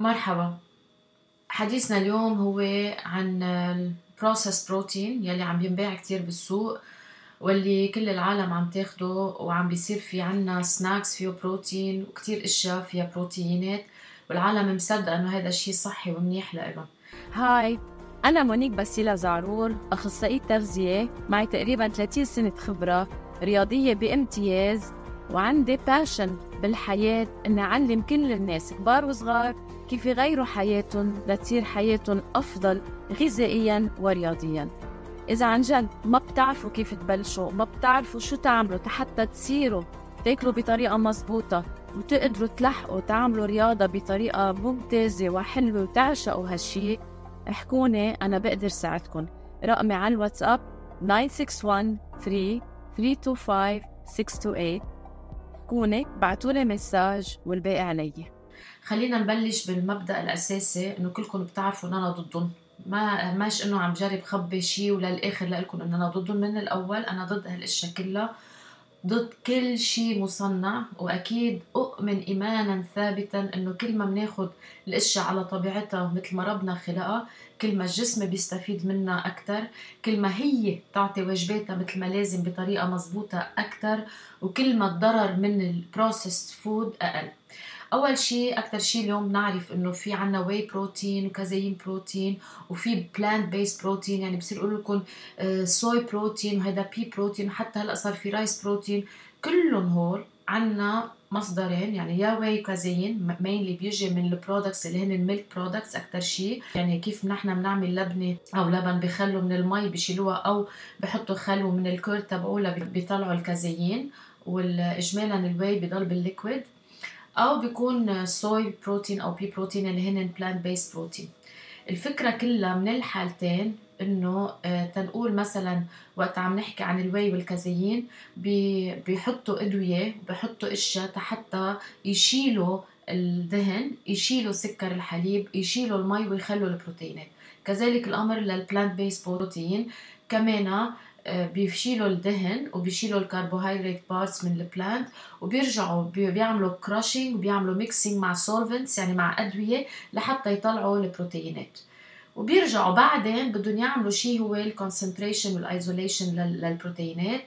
مرحبا. حديثنا اليوم هو عن ال processed protein يلي عم ينباع كتير بالسوق واللي كل العالم عم تاخده وعم بيصير في عنا snacks فيه بروتين وكتير أشياء فيها بروتينات والعالم مصدقه إنه هذا الشيء صحي ومنيح لهم هاي أنا مونيك باسيلا زعرور أخصائية تغذية معي تقريبا 30 سنة خبرة رياضية بامتياز وعندي باشن بالحياة إني أعلم كل الناس كبار وصغار كيف يغيروا حياتهم لتصير حياتهم أفضل غذائيا ورياضيا. إذا عن جد ما بتعرفوا كيف تبلشوا ما بتعرفوا شو تعملوا حتى تصيروا تاكلوا بطريقة مزبوطة وتقدروا تلحقوا تعملوا رياضة بطريقة ممتازة وحلوة وتعشقوا هالشي احكوني أنا بقدر ساعدكم. رقمي على الواتساب 961 3 325 628 احكوني بعتولي مساج والباقي علي خلينا نبلش بالمبدأ الأساسي إنه كلكم بتعرفوا إن أنا ضدهم. ما ماش إنه عم جرب خبي شيء وللآخر لكم إن أنا ضدهم. من الأول أنا ضد هالأشياء كلها ضد كل شيء مصنع. وأكيد أؤمن ايمانا ثابتا إنه كل ما بناخذ الأشياء على طبيعتها مثل ما ربنا خلقها كل ما الجسم بيستفيد منها أكثر كل ما هي تعطي واجباتها مثل ما لازم بطريقة مضبوطه أكثر وكل ما الضرر من ال processed food أقل. أول شيء أكثر شيء اليوم بنعرف إنه في عنا whey protein و casein protein وفي plant based protein يعني بصير يقول لكم soy protein وهذا pea protein وحتى هلأ صار في rice protein كلهم هول عنا مصدرين يعني يا whey casein mainly بيجي من ال products اللي هن ال milk products أكثر شيء يعني كيف نحن بنعمل لبنة أو لبن بخلوا من المي بشيلوها أو بحطوا خلو من ال curd تبعولها بيطلعوا الكازيين واجمالا ال whey بضل بال liquid أو بيكون soy protein أو pea protein اللي هن plant based protein الفكرة كلها من الحالتين إنه آه تنقول مثلا وقت عم نحكي عن ال whey وال casein بيحطوا أدوية بيحطوا إشياء حتى يشيلوا الدهن يشيلوا سكر الحليب يشيلوا المي ويخلوا البروتينات كذلك الأمر لل plant based protein كمان بيشيلوا الدهن وبيشيلوا الكربوهيدرات parts من ال plant وبيرجعوا بيعملوا crushing وبيعملوا mixing مع solvents يعني مع أدوية لحتى يطلعوا البروتينات. وبيرجعوا بعدين بدهم يعملوا شيء هو ال concentration وال isolation للبروتينات.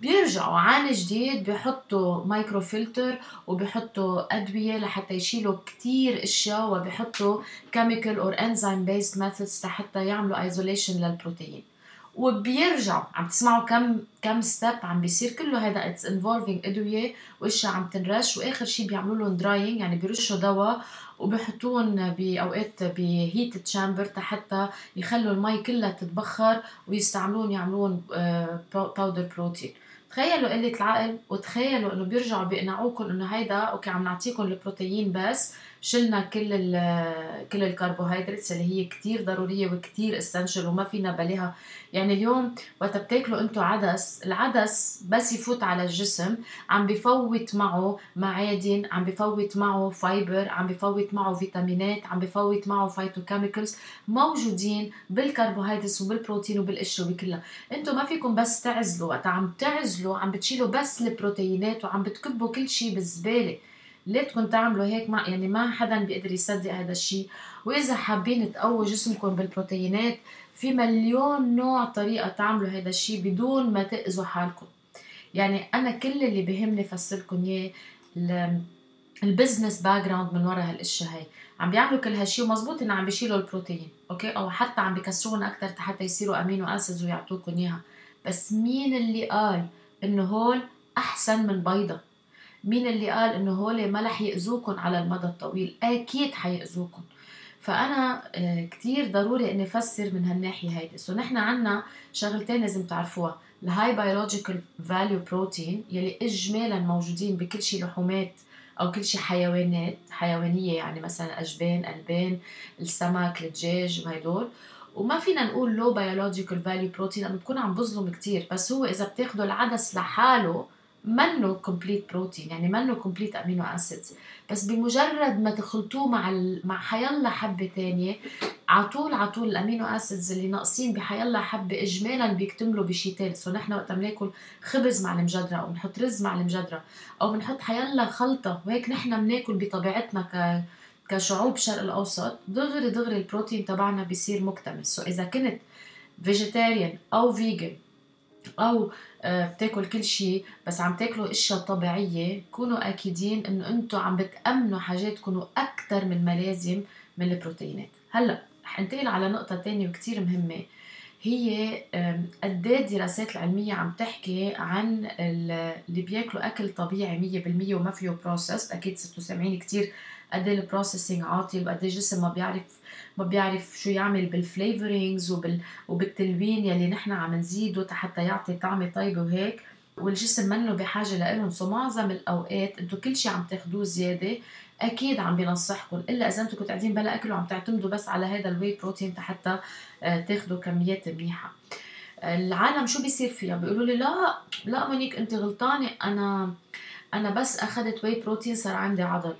بيرجعوا عن جديد بيحطوا micro filter وبيحطوا أدوية لحتى يشيلوا كتير أشياء وبيحطوا chemical or enzyme based methods لحتى يعملوا isolation للبروتين. وبيرجعوا عم تسمعوا كم كم step عم بيصير كله هذا it's involving أدوية وأشياء عم تنرش وآخر شيء بيعملوا لهم drying يعني بيرشوا دواء وبحطوهم باوقات ب heat chamber حتى يخلوا المي كلها تتبخر ويستعملون يعملون powder protein تخيلوا قلة العقل وتخيلوا إنه بيرجعوا بيقنعوكم إنه هيدا okay عم نعطيكم البروتين بس شلنا كل كل الكربوهيدرات اللي هي كتير ضرورية وكتير essential وما فينا بلاها يعني اليوم وقت بتاكلوا أنتم عدس العدس بس يفوت على الجسم عم بفوت معه معادن عم بفوت معه fiber عم بفوت معه فيتامينات عم بفوت معه phytochemicals موجودين بالكربوهيدرات وبالبروتين وبالقشرة وبكلها. أنتم ما فيكم بس تعزلوا وقت عم تعزلوا عم بتشيلوا بس البروتينات وعم بتكبوا كل شيء بالزبالة. ليه بدكم تعملوا هيك ما يعني ما حدا بيقدر يصدق هذا الشيء. وإذا حابين تقووا جسمكم بالبروتينات في مليون نوع طريقة تعملوا هذا الشيء بدون ما تأذوا حالكم. يعني أنا كل اللي بهمني فسركم إياه ال business background من ورا هالأشياء هي عم بيعملوا كل هالشيء ومزبوط إنه عم بيشيلوا البروتين okay؟ أو حتى عم بيكسروهم أكثر حتى يصيروا amino acids ويعطوكم إياها. بس مين اللي قال إنه هول أحسن من بيضة؟ مين اللي قال إنه هول ما رح يأذوكم على المدى الطويل. أكيد حيأذوكم فأنا كتير ضروري إني أفسر من هالناحية هيدي. so نحن عنا شغلتين لازم تعرفوها. ال high biological value protein يلي اجمالا موجودين بكل شيء لحومات أو كل شيء حيوانات حيوانية يعني مثلا أجبان البان السمك الدجاج وهدول وما فينا نقول low biological value protein لأنه بكون عم بظلم كتير. بس هو إذا بتاخذوا العدس لحاله منه complete protein يعني منه complete amino acids بس بمجرد ما تخلطوه مع ال... مع حيلا حبة ثانية على طول على طول ال amino acids اللي ناقصين بحيلا حبة اجمالا بيكتملوا بشيء ثاني so نحن وقت بناكل خبز مع المجدرة أو بنحط رز مع المجدرة أو بنحط حيلا خلطة وهيك نحن بناكل بطبيعتنا ك كشعوب الشرق الأوسط دغري دغري البروتين تبعنا بيصير مكتمل. so إذا كنت vegetarian أو vegan أو آه، بتاكل كل شيء بس عم تاكلوا إشياء طبيعية كونوا أكيدين إنه أنتم عم بتأمنوا حاجاتكم أكثر من ما لازم من البروتينات. هلأ رح انتقل على نقطة ثانية وكثير مهمة. هي قد إيه الدراسات العلمية عم تحكي عن اللي بياكلوا أكل طبيعي 100% وما فيه process صرتوا سامعين كثير قد إيه ال processing عاطل وقد إيه الجسم ما بيعرف ما بيعرف شو يعمل بال flavorings وبال وبالتلوين يلي نحن عم نزيده حتى يعطي طعمه طيبه وهيك. والجسم منه بحاجة لهم so معظم الأوقات أنتم كل شيء عم تاخذوه زيادة أكيد عم بينصحكم. إلا إذا أنتم كنتوا قاعدين بلا أكل وعم تعتمدوا بس على هذا ال whey protein حتى آه، تاخذوا كميات منيحة. العالم شو بيصير فيها؟ بيقولوا لي لا لا مونيك انت غلطانة. أنا أنا بس أخذت whey protein صار عندي عضل.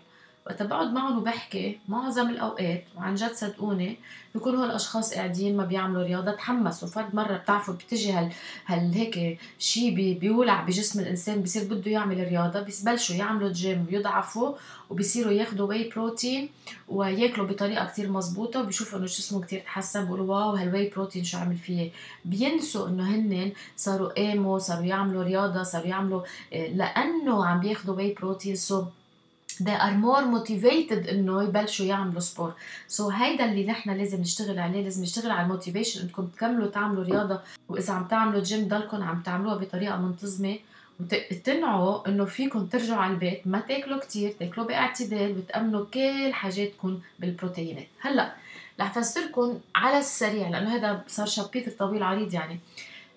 وقت بقعد معهم وبحكي معظم الأوقات وعن جد صدقوني بيكونوا هالأشخاص قاعدين ما بيعملوا رياضة تحمسوا. فرد مرة بتعرفوا بتجي هال, هال هيك شيء بي بيولع بجسم الإنسان بصير بده يعمل رياضة بيبلشوا يعملوا جيم ويضعفوا وبيصيروا ياخذوا whey protein وياكلوا بطريقة كتير مزبوطه وبيشوفوا إنه جسمه كتير تحسن بيقولوا wow هال whey protein شو عمل فيه بينسوا إنه هن صاروا قاموا صاروا يعملوا رياضة صاروا يعملوا آه، لأنه عم بياخذوا whey protein so they are more motivated انه يبلشوا يعملوا sport so هيدا اللي نحن لازم نشتغل عليه لازم نشتغل على ال motivation انكم تكملوا تعملوا رياضة وإذا عم تعملوا جيم ضلكم عم تعملوها بطريقة منتظمة وتقتنعوا إنه فيكم ترجعوا على البيت ما تاكلوا كتير تاكلوا باعتدال وتأمنوا كل حاجاتكم بالبروتينات هلأ رح افسركم على السريع لأنه هذا صار chapitre طويل عريض يعني.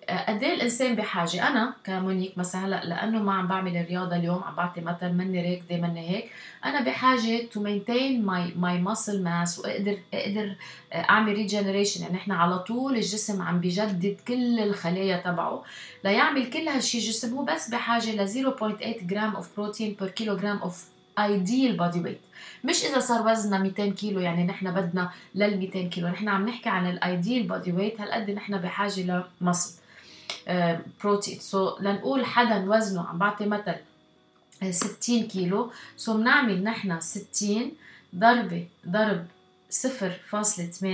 قد إيه الإنسان بحاجة؟ أنا كمونيك مثلا هلا لأنه ما عم بعمل الرياضة اليوم عم بعطي مثلا مني راكده مني هيك. أنا بحاجة to maintain my my muscle mass وأقدر أقدر أعمل regeneration يعني إحنا على طول الجسم عم بيجدد كل الخلايا تبعه ليعمل كل هالشيء الجسم هو بس بحاجة ل 0.8 gram of protein per kilogram of ideal body weight مش إذا صار وزننا 200 كيلو يعني نحن بدنا لل 200 كيلو. نحن عم نحكي عن ال ideal body weight هالقد نحن بحاجة لمصل بروتين so, لنقول حدا وزنه عم بعطي مثل 60 كيلو. so, بنعمل نحن 60 ضربة ضرب 0.8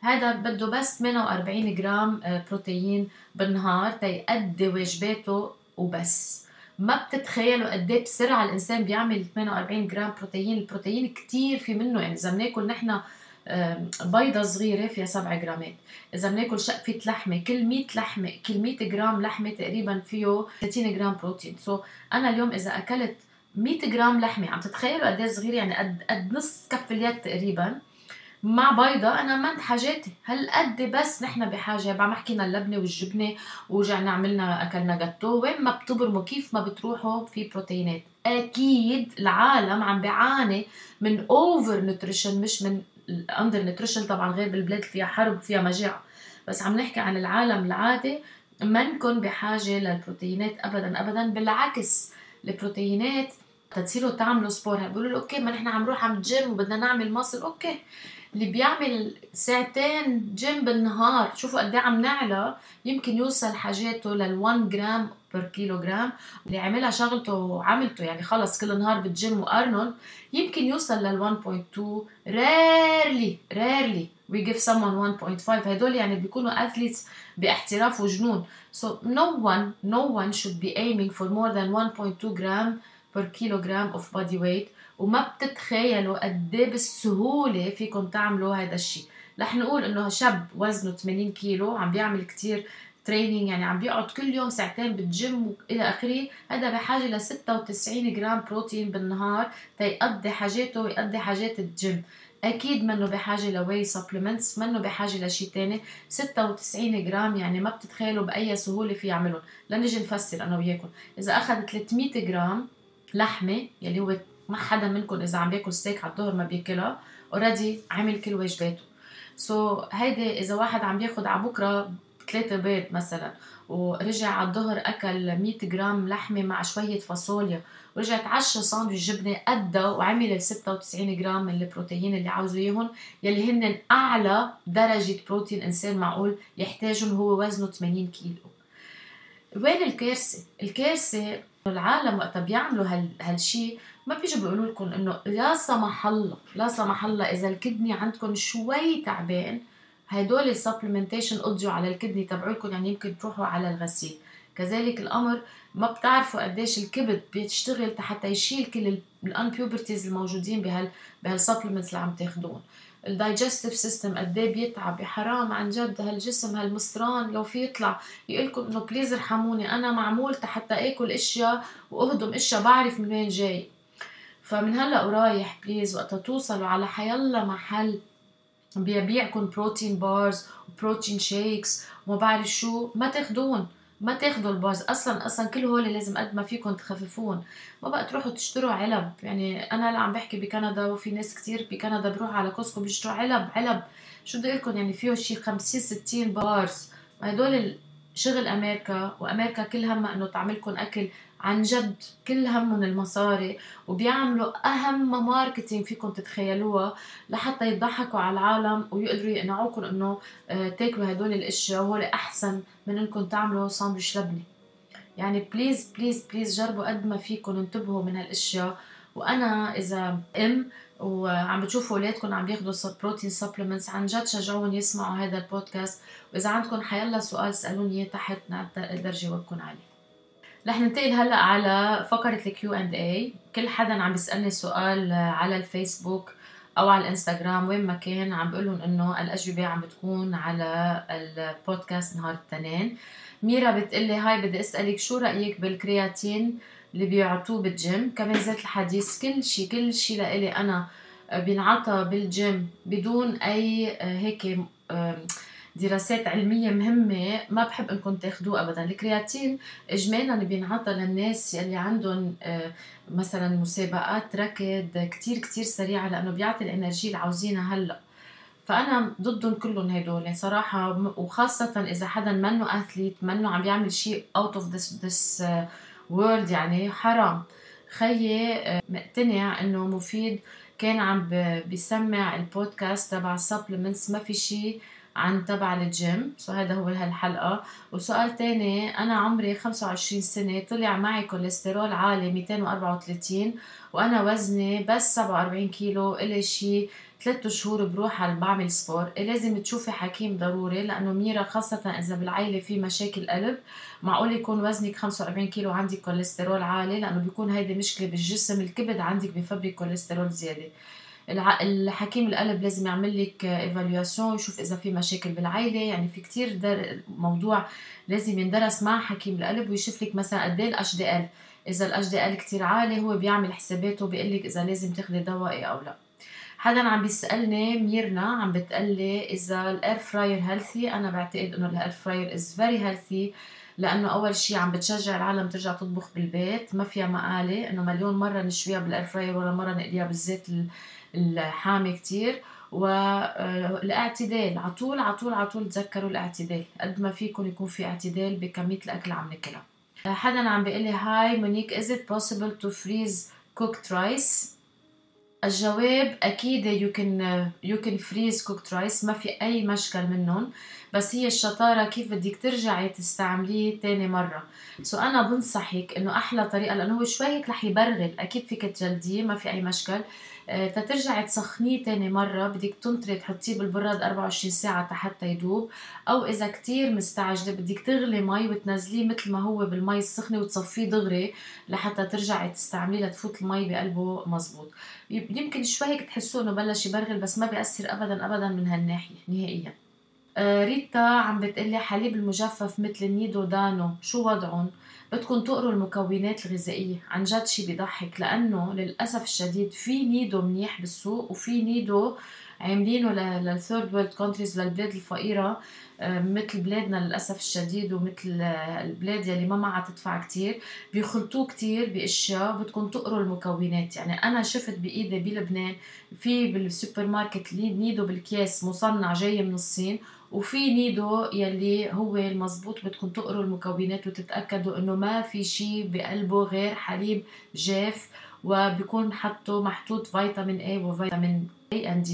هذا بده بس 48 جرام آه، بروتين بالنهار تيأدي واجباته وبس. ما بتتخيلوا قد إيه بسرعة الإنسان بيعمل 48 جرام بروتين البروتين كتير في منه. يعني إذا بناكل نحن بيضة صغيرة فيها 7 جرامات. إذا بناكل شقفة لحمة كل 100 لحمة كل 100 جرام لحمة تقريبا فيه 30 جرام بروتين. so أنا اليوم إذا أكلت 100 جرام لحمة عم تتخيلوا قد إيه صغير يعني قد قد نص كف اليد تقريبا. مع بيضة أنا أمنت حاجاتي هالقد بس نحن بحاجة بعد ما حكينا اللبنة والجبنة ورجعنا عملنا أكلنا جاتو وين ما بتبرموا كيف ما بتروحوا في بروتينات. أكيد العالم عم بيعاني من over nutrition مش من ال under nutrition طبعا غير بالبلاد فيها حرب فيها مجاعة. بس عم نحكي عن العالم العادي ما نكون بحاجة للبروتينات ابدا ابدا بالعكس. البروتينات تتصيروا تعملوا sport بيقولوا okay ما نحن عم نروح عم جيم وبدنا نعمل muscle okay. اللي بيعمل ساعتين جيم بالنهار شوفوا قد إيه عم نعلى. يمكن يوصل حاجاته لل 1 gram per kilogram اللي عملها شغلته وعملته يعني خلص كل نهار بالجيم وأرنولد. يمكن يوصل لل 1.2 rarely rarely we give someone 1.5 هدول يعني بيكونوا athletes باحتراف وجنون. So no one no one should be aiming for more than 1.2 gram per kilogram of body weight. وما بتتخيلوا قد إيه بالسهولة فيكم تعملوا هذا الشيء رح نقول إنه شاب وزنه 80 كيلو عم بيعمل كتير training يعني عم بيقعد كل يوم ساعتين بالجيم وإلى آخره. هذا بحاجة ل 96 جرام بروتين بالنهار تيقضي حاجاته ويقضي حاجات الجيم أكيد منه بحاجة ل whey supplements منه بحاجة لشيء ثاني 96 جرام يعني ما بتتخيلوا بأي سهولة في يعملهم لنجي نفسر أنا وياكم. إذا اخذ 300 جرام لحمة يلي هو ما حدا منكم إذا عم بياكل ستيك على الظهر ما بياكلها already عمل كل واجباته so, هيدي إذا واحد عم بياخذ على بكرة ثلاثة بيض مثلا ورجع على الظهر أكل 100 جرام لحمة مع شوية فاصوليا ورجع تعشى ساندويتش جبنة قدها وعمل ال 96 جرام من البروتين اللي عاوزه إياهم يلي هن أعلى درجة بروتين إنسان معقول يحتاجهم هو وزنه 80 كيلو. وين الكارثة؟ الكارثة العالم وقتها بيعملوا هال هالشيء ما بيجوا بيقولوا لكم إنه لا سمح الله لا سمح الله إذا ال kidney عندكم شوي تعبان هدول ال supplementation قضوا على ال kidney تبعولكم يعني يمكن تروحوا على الغسيل. كذلك الأمر ما بتعرفوا قديش الكبد بيشتغل حتى يشيل كل ال impurities الموجودين بهال بهال supplements اللي عم تاخذون ال digestive system قد إيه بيتعب حرام عن جد هالجسم هالمصران لو في يطلع يقول لكم إنه please ارحموني أنا معمول حتى آكل أشياء وأهضم أشياء بعرف من وين جاي. فمن هلأ ورايح please وقت توصلوا على حيلا محل بيبيعكم protein bars و protein shakes وما بعرف شو ما تاخدون ما تاخذوا ال bars أصلا أصلا كل هول لازم قد ما فيكم تخففون. ما بقى تروحوا تشتروا علب. يعني أنا اللي عم بحكي بكندا وفي ناس كتير بكندا بروح على كوسكو بيشتروا علب علب. شو بدي لكم؟ يعني فيه شي 50 60 bars هدول شغل أمريكا وأمريكا كل همها إنه تعملكم أكل عن جد كل همهم المصاري وبيعملوا أهم marketing فيكم تتخيلوها لحتى يضحكوا على العالم ويقدروا يقنعوكم إنه آه، تاكلوا هدول الأشياء وهول أحسن من انكم تعملوا ساندويش لبنه يعني please please please جربوا قد ما فيكم انتبهوا من هالأشياء. وأنا إذا أم وعم بتشوفوا أولادكم عم بياخذوا protein supplements عن جد شجعوهم يسمعوا هذا البودكاست. وإذا عندكم حيلا سؤال اسالوني إياه تحت نقدر جاوبكم عليه. رح ننتقل هلأ على فقرة ال Q and A كل حدا عم بيسألني سؤال على الفيسبوك أو على الإنستغرام وين ما كان عم بقول لهم إنه الأجوبة عم بتكون على البودكاست نهار الاثنين. ميرا بتقلي هاي بدي أسألك شو رأيك بالكرياتين؟ اللي بيعطوه بالجيم. كمان زيت الحديث كل شيء كل شيء لإلي أنا بينعطى بالجيم بدون أي هيك دراسات علمية مهمة ما بحب إنكم تاخذوه ابدا. الكرياتين اجمالا بينعطى للناس اللي عندهم آه، مثلا مسابقات ركض كتير كتير سريعة لأنه بيعطي ال energy اللي عاوزينها هلأ. فأنا ضدهم كلهم هدول صراحة وخاصة إذا حدا منه athlete منه عم بيعمل شيء out of this this world يعني حرام. خيي آه، مقتنع إنه مفيد. كان عم بيسمع البودكاست تبع supplements ما في شيء عن تبع ال gym. so هذا هو هالحلقة. وسؤال تاني أنا عمري 25 سنة طلع معي كوليسترول عالي 234 وأنا وزني بس 47 كيلو إلي شي ثلاثة شهور بروح على بعمل sport لازم تشوفي حكيم ضروري لأنه ميرا خاصة إذا بالعائلة في مشاكل قلب. معقول يكون وزنك 45 كيلو وعندك كوليسترول عالي؟ لأنه بيكون هيدي مشكلة بالجسم الكبد عندك بفبرك كوليسترول زيادة. الحكيم القلب لازم يعمل لك évaluation يشوف إذا في مشاكل بالعائلة. يعني في كتير موضوع لازم يندرس مع حكيم القلب ويشوف لك مثلا قد إيه ال HDL إذا ال HDL كثير عالي هو بيعمل حساباته بيقول لك إذا لازم تاخذي دواء أو لا. حدا عم بيسألني ميرنا عم بتقلي إذا ال air fryer healthy أنا بعتقد إنه ال air fryer is very healthy لأنه أول شيء عم بتشجع العالم ترجع تطبخ بالبيت. ما فيها مقالة إنه مليون مرة نشويها بال air fryer ولا مرة نقليها بالزيت الحامي كتير. والاعتدال على طول على طول على طول تذكروا الاعتدال. قد ما فيكم يكون في اعتدال بكمية الأكل عم ناكلها. حدا عم بيقول لي hi مونيك is it possible to freeze cooked rice الجواب أكيد you can you can freeze cooked rice ما في أي مشكل منهم. بس هي الشطارة كيف بدك ترجعي تستعمليه تاني مرة. so so أنا بنصحك إنه أحلى طريقة لأنه هو شوي هيك رح يبرغل. أكيد فيك تجلديه ما في أي مشكل. تترجعي تسخنيه تاني مرة. بدك تنطري تحطيه بالبراد 24 ساعة حتى يدوب. أو إذا كتير مستعجلة بدك تغلي مي وتنزليه مثل ما هو بالمي السخنة وتصفيه دغري لحتى ترجعي تستعمليه لتفوت المي بقلبه مزبوط. يمكن شوي هيك تحسوا إنه بلش يبرغل بس ما بيأثر أبدا أبدا من هالناحية نهائيا. آه، ريتا عم بتقلي حليب المجفف مثل النيدو دانو. شو وضعهم؟ بدكم تقروا المكونات الغذائية. عن جد شي بيضحك لأنه للأسف الشديد في نيدو منيح بالسوق وفي نيدو عاملينه لل third world countries للبلاد الفقيرة آه، مثل بلادنا للأسف الشديد ومثل البلاد يلي ما معها تدفع كتير. بيخلطوه كتير بأشياء بدكم تقروا المكونات. يعني أنا شفت بإيدي بلبنان في بالسوبر ماركت نيدو بالكياس مصنع جاي من الصين وفي نيدو يلي هو المزبوط بدكم تقروا المكونات وتتأكدوا إنه ما في شيء بقلبه غير حليب جاف وبيكون حطه محطوط vitamin A و vitamin A and D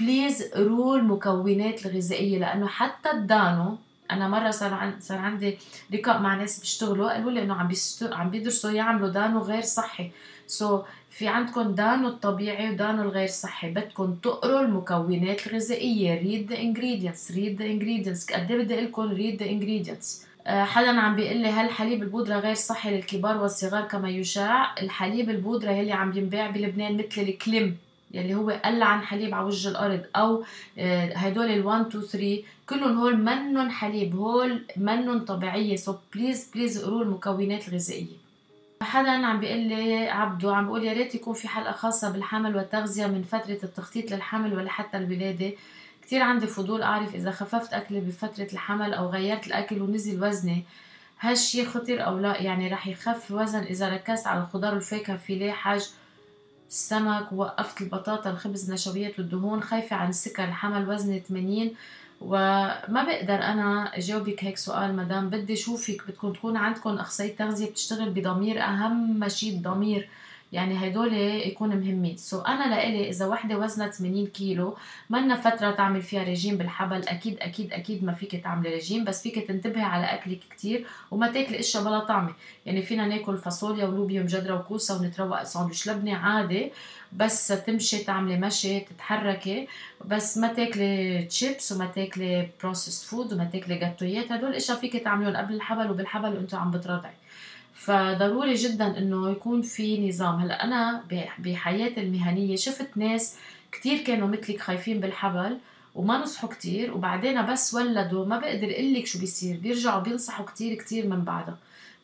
please قروا المكونات الغذائية لأنه حتى الدانو أنا مرة صار عن... صار عندي لقاء مع ناس بيشتغلوا قالوا لي إنه عم. عم بيدرسوا يعملوا دانو غير صحي so so, في عندكم دانو الطبيعي ودانو الغير صحي بدكم تقروا المكونات الغذائية read the ingredients read the ingredients. قد إيه بدي أقول لكم read the ingredients آه، حدا عم بيقول لي هل حليب البودرة غير صحي للكبار والصغار كما يشاع؟ الحليب البودرة يلي عم ينباع بلبنان مثل الكليم يلي هو قل عن حليب على وجه الأرض أو آه، هدول ال 1 2 3 كلهم هول منن حليب هول منن طبيعية. so please please قروا المكونات الغذائية. حدا عم بيقول لي عبدو عم بيقول يا ريت يكون في حلقة خاصة بالحمل والتغذية من فترة التخطيط للحمل ولا حتى الولادة. كتير عندي فضول أعرف إذا خففت أكلي بفترة الحمل أو غيرت الأكل ونزل وزني. هالشي خطر أو لا؟ يعني رح يخف وزن إذا ركزت على الخضار والفاكهة فيليه دجاج السمك ووقفت البطاطا الخبز النشويات والدهون خايفة عن السكر الحمل وزني 80 وما بقدر أنا أجاوبك هيك سؤال مدام بدي اشوفك بدكم تكون عندكم أخصائية تغذية بتشتغل بضمير أهم شيء الضمير. يعني هدول يكونوا مهمين. so so أنا لإلي إذا وحدة وزنها 80 كيلو منا فترة تعمل فيها ريجيم بالحبل. أكيد أكيد أكيد ما فيك تعملي ريجيم بس فيك تنتبهي على أكلك كتير وما تاكلي إشياء بلا طعمة. يعني فينا ناكل فاصوليا ولوبيا ومجدره وكوسة ونتروق ساندويش لبنة عادي بس تمشي تعملي مشي تتحركي بس ما تاكلي تشيبس وما تاكلي processed food وما تاكلي جاتويات هدول إشياء فيك تعمليهم قبل الحبل وبالحبل وأنت عم بترضعي فضروري جدا إنه يكون في نظام. هلأ أنا بحياتي المهنية شفت ناس كتير كانوا مثلك خايفين بالحبل وما نصحوا كتير وبعدين بس ولدوا ما بقدر أقول لك شو بيصير. بيرجعوا بينصحوا كتير كتير من بعدها.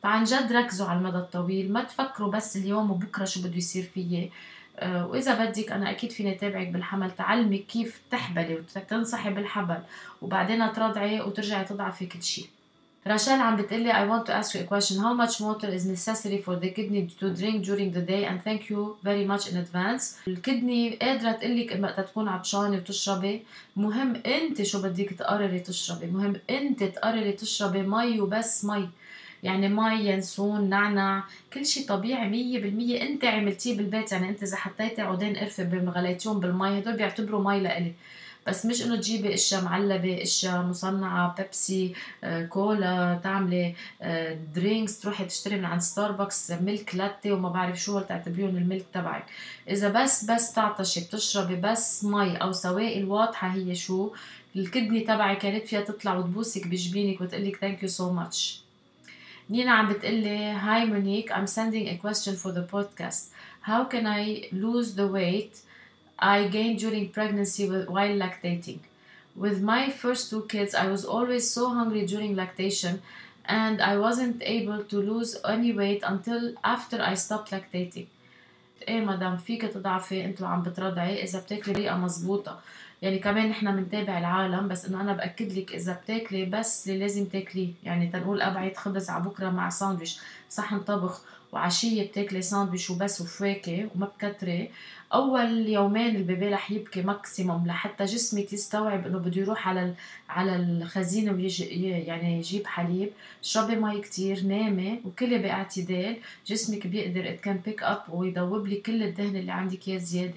فعن جد ركزوا على المدى الطويل ما تفكروا بس اليوم وبكرة شو بده يصير فيي. آه، وإذا بدك أنا أكيد فيني أتابعك بالحمل. تعلمك كيف تحبلي وتنصحي بالحبل وبعدين ترضعي وترجعي تضعفي كل شيء. راشال عم بتقلي I want to ask you a question. How much water is necessary for the kidney to drink during the day? And thank you very much in advance. ال kidney قادرة تقلك وقت تكون عطشانة وتشربي. مهم أنت شو بدك تقرري تشربي. مهم أنت تقرري تشربي مي وبس مي. يعني مي ينسون نعنع كل شيء طبيعي مية بالمية. أنت عملتيه بالبيت. يعني أنت إذا حطيتي عودين قرفة غليتيهم بالمي هدول بيعتبروا مي لإلي. بس مش إنه تجيبي إشياء معلبة إشياء مصنعة بيبسي آه، كولا تعملي drinks آه، تروحي تشتري من عند ستاربكس milk latte وما بعرف شو تعتبريهم المي تبعك. إذا بس بس تعطشي بتشربي بس مي أو سوائل واضحه هي شو؟ الكدني تبعك كانت فيها تطلع وتبوسك بجبينك وتقلك ثانك يو سو ماتش نينا عم بتقلي هاي مونيك I'm sending a question for the podcast. How can I lose the weight I gained during pregnancy while lactating. With my first two kids, I was always so hungry during lactation, and I wasn't able to lose any weight until after I stopped lactating. إيه مدام فيك تضعفي انتو عم بترضعي إذا بتاكلي بطريقه مزبوطه يعني كمان نحن بنتابع العالم بس إنه أنا بأكد لك إذا بتاكلي بس اللي لازم تاكليه يعني تنقول أبعد خبز على بكرة مع ساندويش صحن طبخ وعشية بتاكلي ساندويش وبس وفواكه وما بكتري أول يومين ال baby رح يبكي maximum لحتى جسمك يستوعب إنه بده يروح على على الخزينة ويجي يعني يجيب حليب شربي مي كتير نامي وكلي باعتدال جسمك بيقدر it can pick up ويذوب لك كل الدهن اللي عندك إياه زيادة.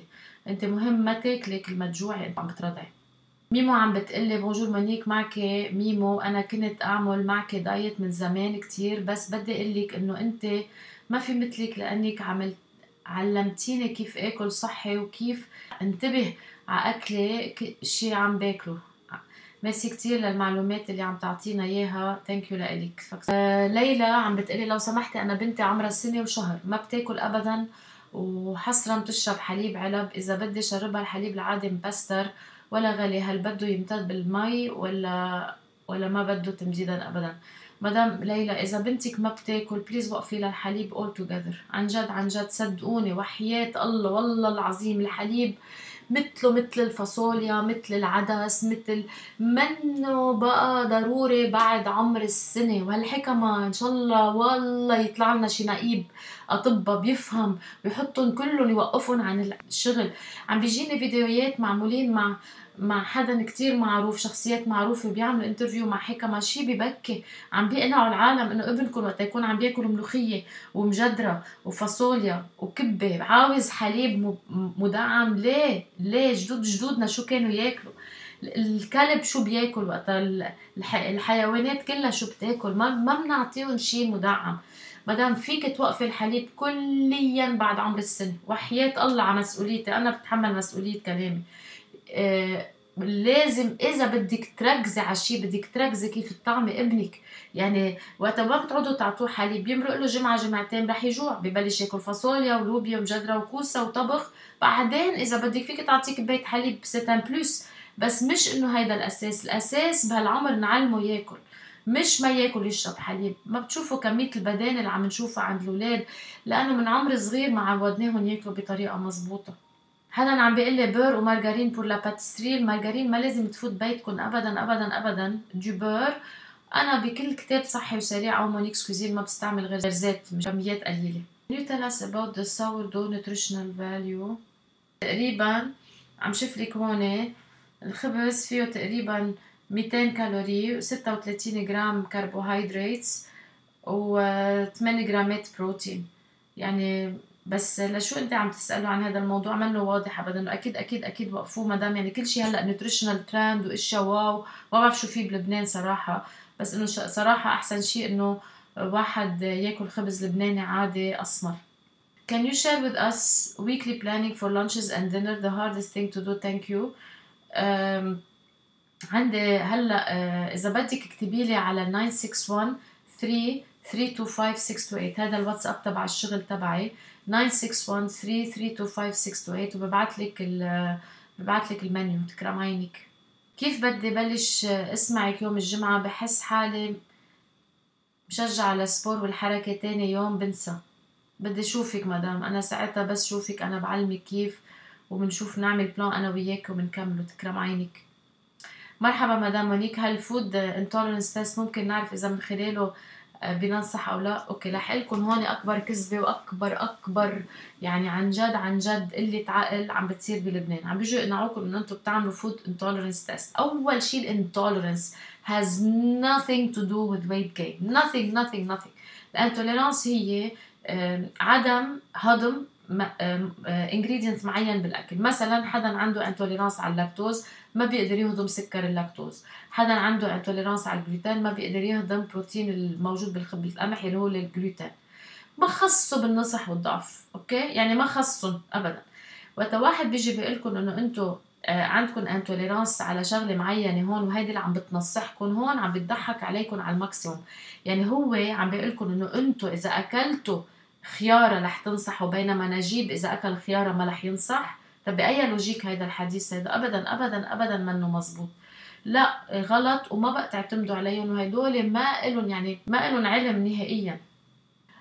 أنت مهم ما تاكلي كل ما تجوعي انت عم بترضعي. ميمو عم بتقلي bonjour مونيك معك ميمو. أنا كنت أعمل معك diet من زمان كتير بس بدي أقول لك إنه أنت ما في مثلك لأنك عملت علمتيني كيف آكل صحي وكيف انتبه على اكلي شي عم باكله. ميرسي كتير للمعلومات اللي عم تعطينا إياها. thank you لك ليلى عم بتقلي لو سمحتي أنا بنتي عمرها سنة وشهر ما بتاكل ابدا وحصرا بتشرب حليب علب. إذا بدي شربها الحليب العادي مبستر ولا غلي هل بده يمتد بالمي ولا ولا ما بده تمديدا ابدا؟ مدام ليلى إذا بنتك ما بتاكل بليز وقفي لها الحليب اول توجذر عن جد عن جد صدقوني وحياة الله والله العظيم الحليب مثله مثل الفاصوليا مثل العدس مثل منه بقى ضروري بعد عمر السنة. وهالحكمة إن شاء الله والله يطلع لنا شي نقيب أطباء بيفهم بيحطهم كلهم يوقفهم عن الشغل. عم بيجيني فيديوهات معمولين مع مع حدا كتير معروف شخصيات معروفه بيعملوا انترفيو مع حكمة شي ببكي عم بيقنعوا العالم إنه ابنكم وقت يكون عم بياكل ملوخية ومجدرة وفاصوليا وكبة عاوز حليب مدعم ليه؟ ليه؟ جدود جدودنا شو كانوا ياكلوا؟ الكلب شو بياكل وقتها الحيوانات كلها شو بتاكل؟ ما ما بنعطيهم شيء مدعم. مدام فيك توقفي الحليب كليا بعد عمر السنة وحياة الله على مسؤوليتي أنا بتحمل مسؤولية كلامي. لازم إذا بدك تركزي على شيء بدك تركزي كيف تطعمي ابنك. يعني وقت ما بتقعدوا تعطوه حليب بيمرق له جمعة جمعتين رح يجوع. ببلش ياكل فاصوليا ولوبيا ومجدرة وكوسة وطبخ. بعدين إذا بدك فيك تعطيه كبايه حليب ستان بلوس. بس مش إنه هيدا الأساس. الأساس بهالعمر نعلمه ياكل. مش ما ياكل يشرب حليب. ما بتشوفوا كمية البدانة اللي عم نشوفها عند الأولاد. لأنه من عمر صغير ما عودناهم ياكلوا بطريقة مزبوطة حدا عم بيقول لي beurre و margarine pour la pâtisserie ال margarine ما لازم تفوت بيتكم ابدا ابدا ابدا. du beurre أنا بكل كتاب صحي وسريع أو Monique's Cuisine ما بستعمل غير زيت كميات قليلة. Can you tell us about the sourdough nutritional value تقريبا عم شوف لك هون الخبز فيه تقريبا 200 كالوري و36 جرام كربوهيدرات و 8 جرامات بروتين. يعني بس لشو انت عم تسألوا عن هذا الموضوع؟ منه واضح ابدا أكيد أكيد أكيد وقفوه ما دام يعني كل شيء هلأ nutritional trend وإشياء wow. ما بعرف شو في بلبنان صراحة. بس إنه صراحة أحسن شيء إنه واحد ياكل خبز لبناني عادي أسمر. Can you share with us weekly planning for lunches and dinner? The hardest thing to do. Thank you. Um, عندي هلأ uh, إذا بدك اكتبي لي على 961 3 325628 هذا الواتساب تبع الشغل تبعي. 961-3325628 وببعث لك ببعث لك المنيو تكرم عينك. كيف بدي بلش اسمعك يوم الجمعة؟ بحس حالي بشجع السبور والحركة تاني يوم بنسى. بدي اشوفك مدام. أنا ساعتها بس شوفك أنا بعلمك كيف وبنشوف نعمل plan أنا وياك وبنكمله تكرم عينك. مرحبا مدام مونيك هال food intolerance test ممكن نعرف إذا من خلاله بننصح أو لا. okay رح لكم هون أكبر كذبة وأكبر أكبر يعني عن جد عن جد قلة عقل عم بتصير بلبنان. عم بيجوا يقنعوكم إنه أنتم بتعملوا food intolerance test أول شيء ال intolerance has nothing to do with weight gain. Nothing nothing nothing. ال intolerance هي عدم هضم ingredient معين بالأكل. مثلا حدا عنده intolerance على اللاكتوز ما بيقدر يهضم سكر اللاكتوز. حدا عنده intolerance على الجلوتين ما بيقدر يهضم بروتين الموجود بالخبز القمحي اللي هو الجلوتين. ما خصوا بالنصح والضعف okay؟ يعني ما خصهم ابدا. وقت واحد بيجي بيقول لكم إنه أنتم آه، عندكم intolerance على شغلة معينة هون وهيدي اللي عم بتنصحكم هون عم بتضحك عليكم على ال maximum. يعني هو عم بيقول لكم إنه أنتم إذا أكلتوا خيارة رح تنصحوا بينما نجيب إذا أكل خيارة ما رح ينصح طب بأي logic هيدا الحديث؟ هيدا ابدا ابدا ابدا منه مزبوط لا غلط وما بقى تعتمدوا عليهم وهدول ما لهم يعني ما لهم علم نهائيا.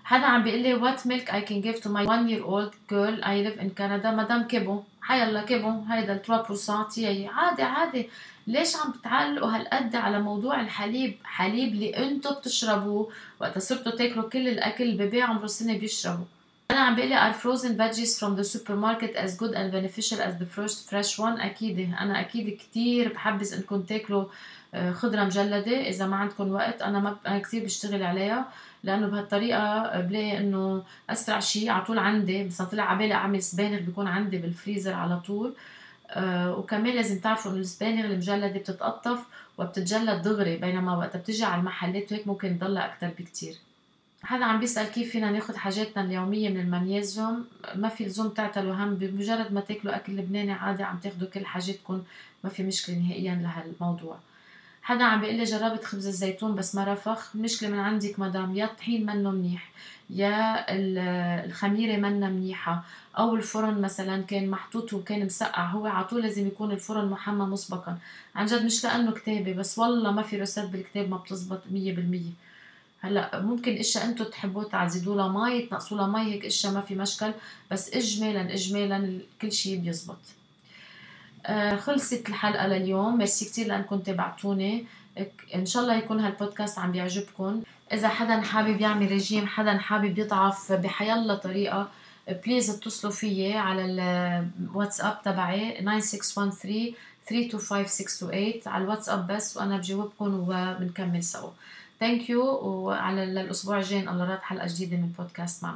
حدا عم بيقول لي what milk I can give to my one year old girl? I live in Canada. مدام كيبو. حيلا كيبو. هيدا ال 3% تيعي عادي عادي. ليش عم بتعلقوا هالقد على موضوع الحليب؟ حليب اللي أنتم بتشربوه وقت صرتوا تاكلوا كل الأكل البيبي عمره سنه بيشربوا. أنا عم بقلي are frozen veggies from the supermarket as good and beneficial as the first fresh one أكيد. أنا أكيد كتير بحبذ إنكم تاكلوا آه، خضرة مجلدة. إذا ما عندكم وقت أنا ما أنا كثير بشتغل عليها لأنه بهالطريقة بلاقي إنه أسرع شيء على طول عندي. بس طلع على بالي أعمل سبانغ بيكون عندي بالفريزر على طول. آه وكمان لازم تعرفوا إنه السبانغ المجلدة بتتقطف وبتتجلد دغري بينما وقت بتجي على المحلات وهيك ممكن تضلها أكثر بكتير. حدا عم بيسأل كيف فينا ناخد حاجاتنا اليومية من المغنيزيوم ما في لزوم تعتلوا هم بمجرد ما تاكلوا أكل لبناني عادي عم تاخدوا كل حاجاتكم. ما في مشكلة نهائيا لهالموضوع. حدا عم بيقول لي جربت خبز الزيتون بس ما رفخ. مشكلة من عندك مدام. يا الطحين منه منيح. يا الخميرة منا منيحة. أو الفرن مثلا كان محطوط وكان مسقع. هو على طول لازم يكون الفرن محمى مسبقا. عن جد مش لأنه كتابة بس والله ما في رسالة بالكتاب ما بتزبط مية بالمية. هلا ممكن إشياء أنتم تحبوا تزيدوا لها مي تنقصوا لها مي هيك إشياء ما في مشكل بس اجمالا اجمالا كل شيء بيزبط. آه خلصت الحلقة لليوم. ميرسي كثير لأنكم تابعتوني. إن شاء الله يكون هالبودكاست عم بيعجبكم. إذا حدا حابب يعمل رجيم حدا حابب يضعف بحيالله طريقة please اتصلوا فيي على الواتساب تبعي 9613 325628 على الواتساب بس وأنا بجاوبكم وبنكمل سوا. thank you وعلى الأسبوع الجاي إن الله راد حلقة جديدة من بودكاست مع